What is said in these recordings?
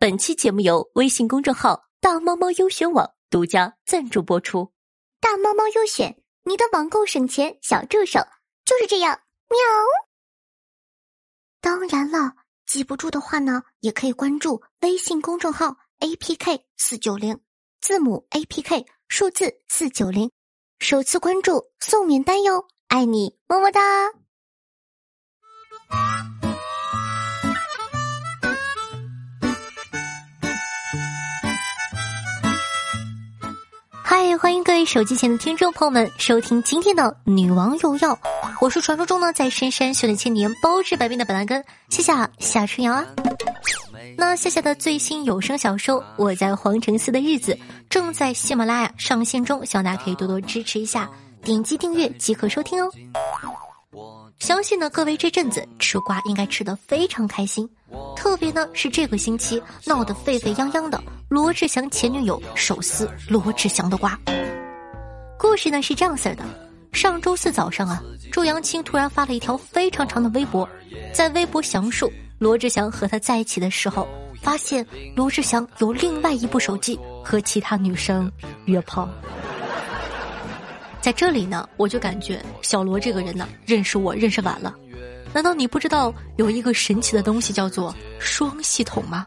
本期节目由微信公众号“大猫猫优选网”独家赞助播出。大猫猫优选，你的网购省钱小助手就是这样。喵。当然了，记不住的话呢，也可以关注微信公众号 “apk 四九零”，字母 “apk”，数字四九零，首次关注送免单哟，爱你么么哒。欢迎各位手机前的听众朋友们收听今天的《女王有药》，我是传说中呢在深山修炼千年、包治百病的板蓝根，谢谢夏春瑶啊。那夏夏的最新有声小说《我在皇城寺的日子》正在喜马拉雅上线中，希望大家可以多多支持一下，点击订阅即可收听哦。相信呢，各位这阵子吃瓜应该吃得非常开心，特别呢是这个星期闹得沸沸扬扬的罗志祥前女友手撕罗志祥的瓜。故事呢是这样式的：上周四早上啊，周扬青突然发了一条非常长的微博，在微博详述罗志祥和他在一起的时候，发现罗志祥有另外一部手机和其他女生约炮。在这里呢，我就感觉小罗这个人呢，认识我认识晚了。难道你不知道有一个神奇的东西叫做双系统吗？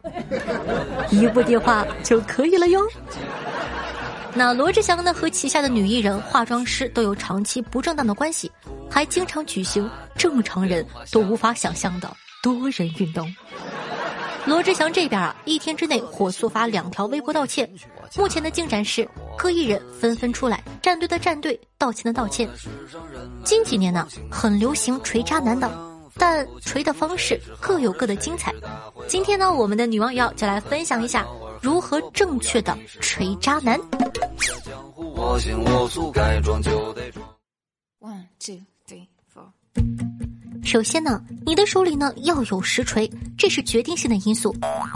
一部电话就可以了哟。那罗志祥呢和旗下的女艺人、化妆师都有长期不正当的关系，还经常举行正常人都无法想象的多人运动。罗志祥这边啊，一天之内火速发两条微博道歉。目前的进展是，各艺人纷纷出来，站队的站队，道歉的道歉。近几年呢，很流行锤渣男的，但锤的方式各有各的精彩。今天呢，我们的女王瑶就来分享一下如何正确的锤渣男。One two three four。首先呢，你的手里呢要有实锤，这是决定性的因素。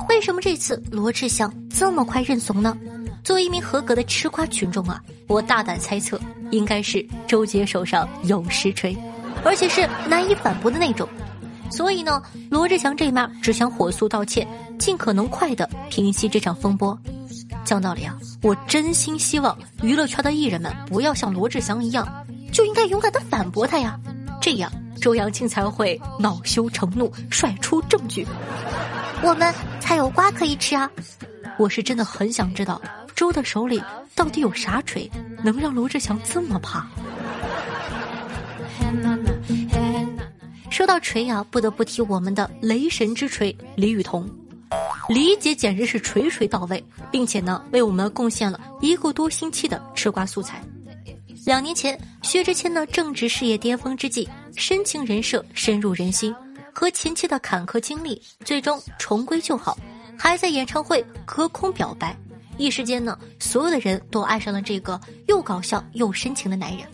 为什么这次罗志祥这么快认怂呢？作为一名合格的吃瓜群众啊，我大胆猜测，应该是周杰手上有实锤，而且是难以反驳的那种。所以呢，罗志祥这面只想火速道歉，尽可能快的平息这场风波。讲道理啊，我真心希望娱乐圈的艺人们不要像罗志祥一样，就应该勇敢的反驳他呀，这样。周扬青才会恼羞成怒，甩出证据，我们才有瓜可以吃啊！我是真的很想知道周的手里到底有啥锤，能让罗志祥这么怕。说到锤啊，不得不提我们的雷神之锤李雨桐，李姐简直是锤锤到位，并且呢，为我们贡献了一个多星期的吃瓜素材。两年前，薛之谦呢正值事业巅峰之际，深情人设深入人心，和前妻的坎坷经历最终重归旧好，还在演唱会隔空表白，一时间呢，所有的人都爱上了这个又搞笑又深情的男人。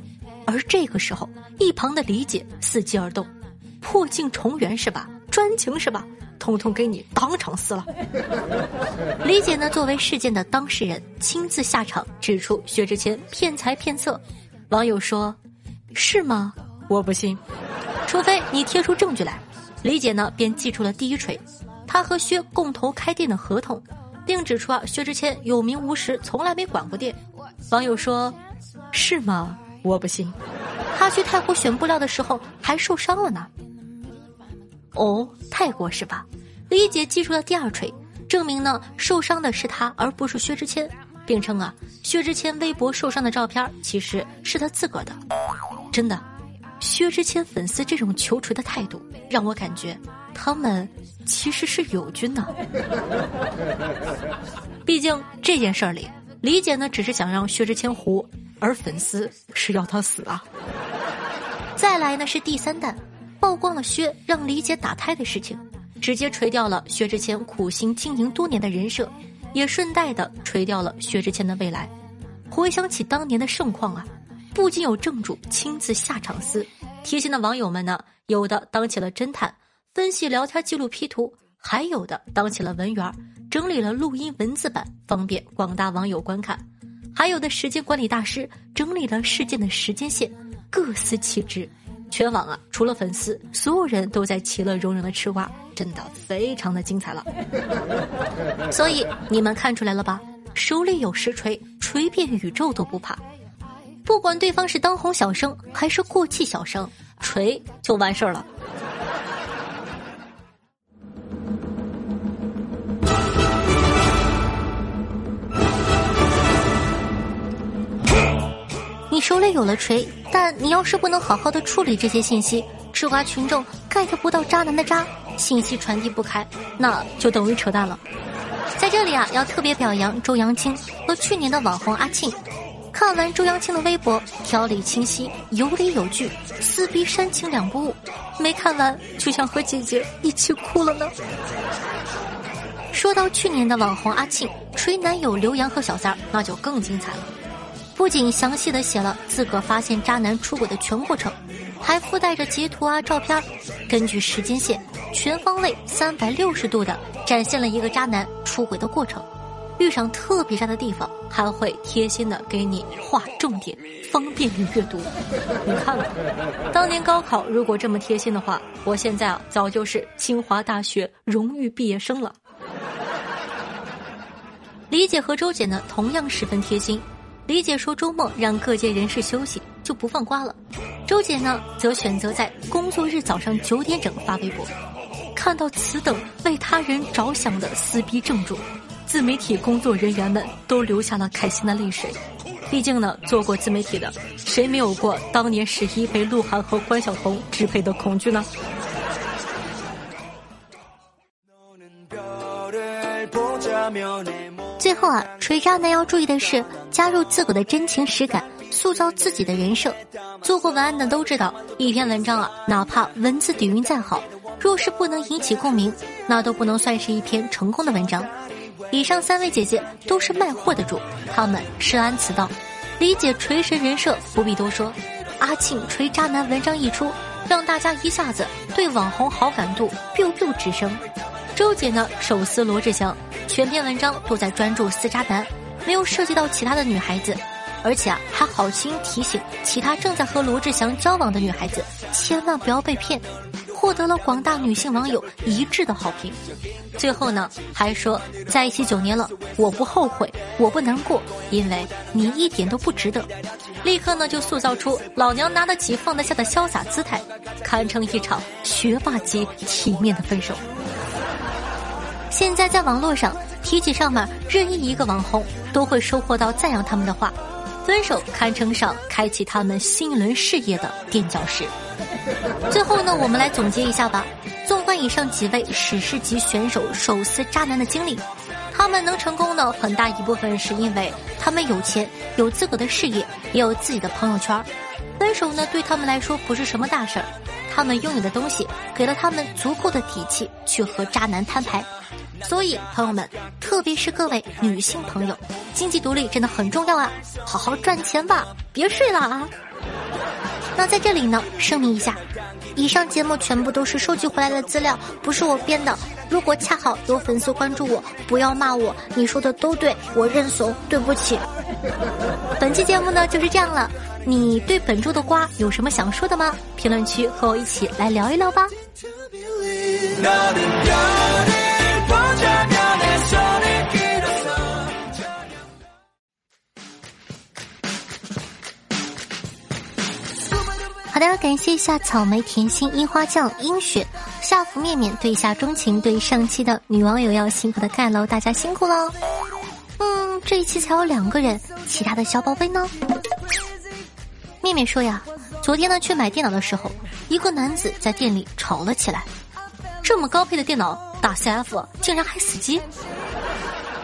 而这个时候，一旁的李姐伺机而动，破镜重圆是吧？专情是吧？通通给你当场撕了。李姐呢，作为事件的当事人，亲自下场指出薛之谦骗财骗色。网友说：“是吗？我不信，除非你贴出证据来。”李姐呢便寄出了第一锤，她和薛共同开店的合同，并指出啊薛之谦有名无实，从来没管过店。网友说：“是吗？我不信，他去太湖选布料的时候还受伤了呢。”哦，泰国是吧？李姐寄出了第二锤，证明呢受伤的是他而不是薛之谦。并称啊，薛之谦微博受伤的照片其实是他自个儿的，真的。薛之谦粉丝这种求锤的态度，让我感觉他们其实是友军的。毕竟这件事儿里，李姐呢只是想让薛之谦活，而粉丝是要他死啊。再来呢是第三弹，曝光了薛让李姐打胎的事情，直接锤掉了薛之谦苦心经营多年的人设。也顺带的锤掉了薛之谦的未来。回想起当年的盛况啊，不仅有正主亲自下场撕，贴心的网友们呢，有的当起了侦探，分析聊天记录 P 图，还有的当起了文员，整理了录音文字版，方便广大网友观看；还有的时间管理大师整理了事件的时间线，各司其职。全网啊，除了粉丝，所有人都在其乐融融的吃瓜，真的非常的精彩了。所以你们看出来了吧？手里有实锤，锤遍宇宙都不怕。不管对方是当红小生还是过气小生，锤就完事儿了。手里有了锤，但你要是不能好好的处理这些信息，吃瓜群众 get 不到渣男的渣，信息传递不开，那就等于扯淡了。在这里啊，要特别表扬周扬青和去年的网红阿庆。看完周扬青的微博，条理清晰，有理有据，撕逼煽情两不误。没看完就想和姐姐一起哭了呢。说到去年的网红阿庆锤男友刘洋和小三儿，那就更精彩了。不仅详细的写了自个发现渣男出轨的全过程，还附带着截图啊照片，根据时间线，全方位三百六十度的展现了一个渣男出轨的过程。遇上特别渣的地方，还会贴心的给你划重点，方便你阅读。你看了，当年高考如果这么贴心的话，我现在啊早就是清华大学荣誉毕业生了。李姐和周姐呢，同样十分贴心。李姐说周末让各界人士休息，就不放瓜了。周姐呢，则选择在工作日早上九点整发微博。看到此等为他人着想的撕逼正主。自媒体工作人员们都流下了开心的泪水，毕竟呢，做过自媒体的，谁没有过当年十一被鹿晗和关晓彤支配的恐惧呢？最后啊，锤渣男要注意的是，加入自个的真情实感，塑造自己的人设。做过文案的都知道，一篇文章啊，哪怕文字底蕴再好，若是不能引起共鸣，那都不能算是一篇成功的文章。以上三位姐姐都是卖货的主，她们深谙此道，理解锤神人设不必多说。阿庆锤渣男文章一出，让大家一下子对网红好感度 biu biu 直升。周姐呢手撕罗志祥，全篇文章都在专注撕渣男，没有涉及到其他的女孩子，而且啊还好心提醒其他正在和罗志祥交往的女孩子，千万不要被骗。获得了广大女性网友一致的好评，最后呢还说在一起九年了，我不后悔，我不难过，因为你一点都不值得。立刻呢就塑造出老娘拿得起放得下的潇洒姿态，堪称一场学霸级体面的分手。现在在网络上提起上面任意一个网红，都会收获到赞扬他们的话，分手堪称上开启他们新一轮事业的垫脚石。最后呢，我们来总结一下吧。纵观以上几位史诗级选手手撕渣男的经历，他们能成功的很大一部分是因为他们有钱，有自个的事业，也有自己的朋友圈。分手呢，对他们来说不是什么大事儿。他们拥有的东西给了他们足够的底气去和渣男摊牌。所以，朋友们，特别是各位女性朋友，经济独立真的很重要啊！好好赚钱吧，别睡了啊！那在这里呢，声明一下，以上节目全部都是收集回来的资料，不是我编的。如果恰好有粉丝关注我，不要骂我，你说的都对，我认怂，对不起。本期节目呢就是这样了，你对本周的瓜有什么想说的吗？评论区和我一起来聊一聊吧。的，感谢一下草莓甜心、樱花酱、樱雪、夏福面面对下钟情对上期的女网友要辛苦的盖楼，大家辛苦了。嗯，这一期才有两个人，其他的小宝贝呢？面面说呀，昨天呢去买电脑的时候，一个男子在店里吵了起来。这么高配的电脑打 CF 竟然还死机。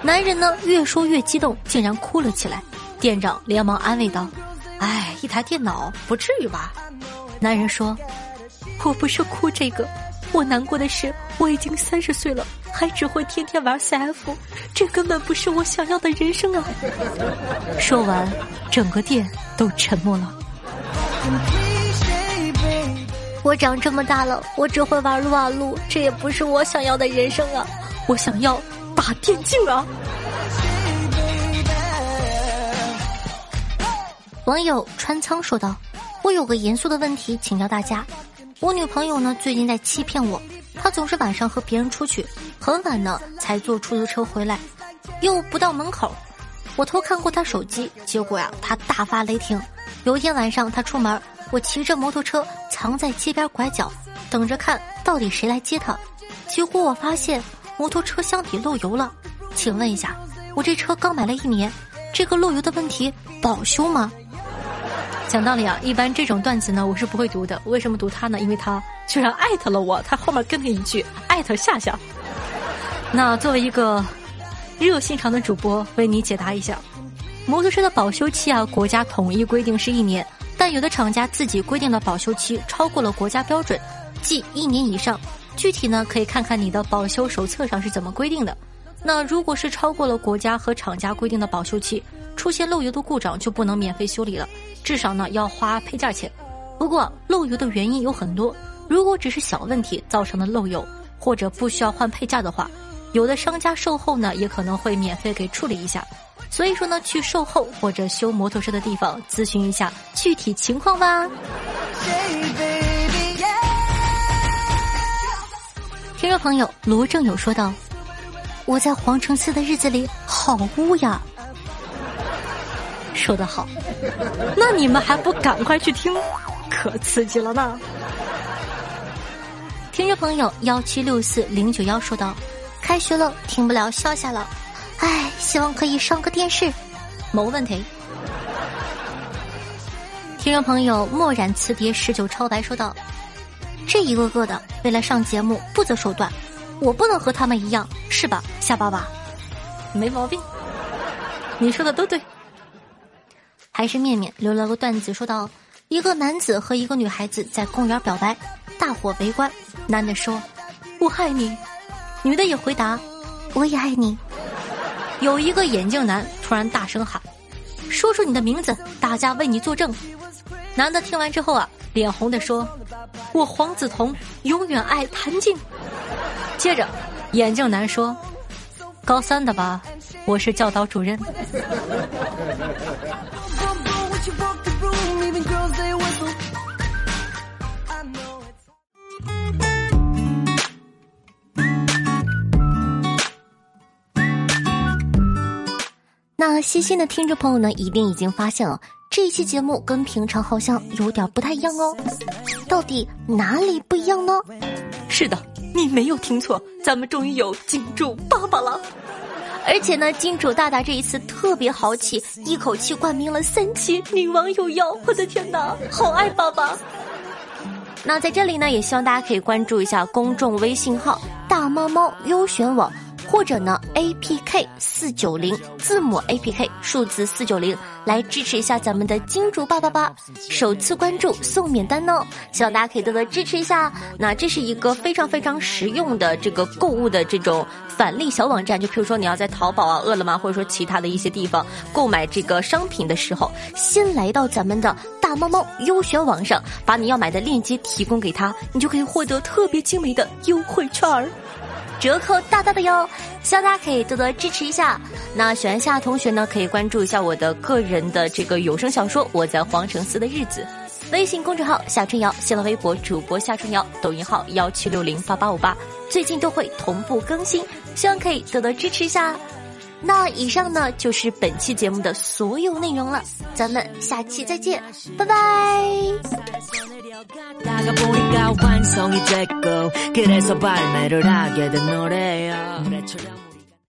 男人呢越说越激动，竟然哭了起来。店长连忙安慰道：“哎，一台电脑不至于吧？”男人说：“我不是哭这个，我难过的是我已经三十岁了，还只会天天玩 CF，这根本不是我想要的人生啊！”说完，整个店都沉默了。我长这么大了，我只会玩撸啊撸，这也不是我想要的人生啊！我想要打电竞啊！网友川仓说道。我有个严肃的问题，请教大家。我女朋友呢，最近在欺骗我，她总是晚上和别人出去，很晚呢才坐出租车回来，又不到门口。我偷看过她手机，结果呀，她大发雷霆。有一天晚上，她出门，我骑着摩托车藏在街边拐角，等着看到底谁来接她。结果我发现摩托车箱底漏油了。请问一下，我这车刚买了一年，这个漏油的问题保修吗？讲道理啊，一般这种段子呢，我是不会读的。为什么读他呢？因为他居然艾特了我，他后面跟了一句艾特夏夏。那作为一个。热心肠的主播为你解答一下，摩托车的保修期啊，国家统一规定是一年，但有的厂家自己规定的保修期超过了国家标准，即一年以上。具体呢，可以看看你的保修手册上是怎么规定的。那如果是超过了国家和厂家规定的保修期，出现漏油的故障就不能免费修理了，至少呢要花配件钱。不过漏油的原因有很多，如果只是小问题造成的漏油，或者不需要换配件的话。有的商家售后呢，也可能会免费给处理一下，所以说呢，去售后或者修摩托车的地方咨询一下具体情况吧。听众朋友罗正友说道：“我在皇城寺的日子里好污呀。”说得好，那你们还不赶快去听，可刺激了呢。听众朋友幺七六四零九幺说道。开学了，听不了笑笑了，唉，希望可以上个电视，没问题。听众朋友墨染词碟十九超白说道：“这一个个的为了上节目不择手段，我不能和他们一样，是吧，夏爸爸？没毛病，你说的都对。”还是面面留了个段子，说道：一个男子和一个女孩子在公园表白，大伙围观，男的说：“我爱你。”女的也回答：“我也爱你。”有一个眼镜男突然大声喊：“说出你的名字，大家为你作证。”男的听完之后啊，脸红的说：“我黄子彤永远爱谭静。”接着，眼镜男说：“高三的吧，我是教导主任。”那细心的听众朋友呢，一定已经发现了这一期节目跟平常好像有点不太一样哦。到底哪里不一样呢？是的，你没有听错，咱们终于有金主爸爸了。而且呢，金主大大这一次特别豪气，一口气冠名了三期，女王有药，我的天哪，好爱爸爸。那在这里呢，也希望大家可以关注一下公众微信号“大猫猫优选网”。或者呢，A P K 四九零字母 A P K 数字四九零来支持一下咱们的金主爸爸吧，首次关注送免单哦，希望大家可以多多支持一下。那这是一个非常非常实用的这个购物的这种返利小网站，就譬如说你要在淘宝啊、饿了么或者说其他的一些地方购买这个商品的时候，先来到咱们的大猫猫优选网上，把你要买的链接提供给他，你就可以获得特别精美的优惠券儿。折扣大大的哟，希望大家可以多多支持一下。那喜欢夏同学呢，可以关注一下我的个人的这个有声小说《我在皇城司的日子》，微信公众号夏春瑶，新浪微博主播夏春瑶，抖音号幺七六零八八五八，最近都会同步更新，希望可以多多支持一下。那以上呢就是本期节目的所有内容了，咱们下期再见，拜拜。 다가 보니까 완성이 됐고 그래서 발매를 하게 된 노래야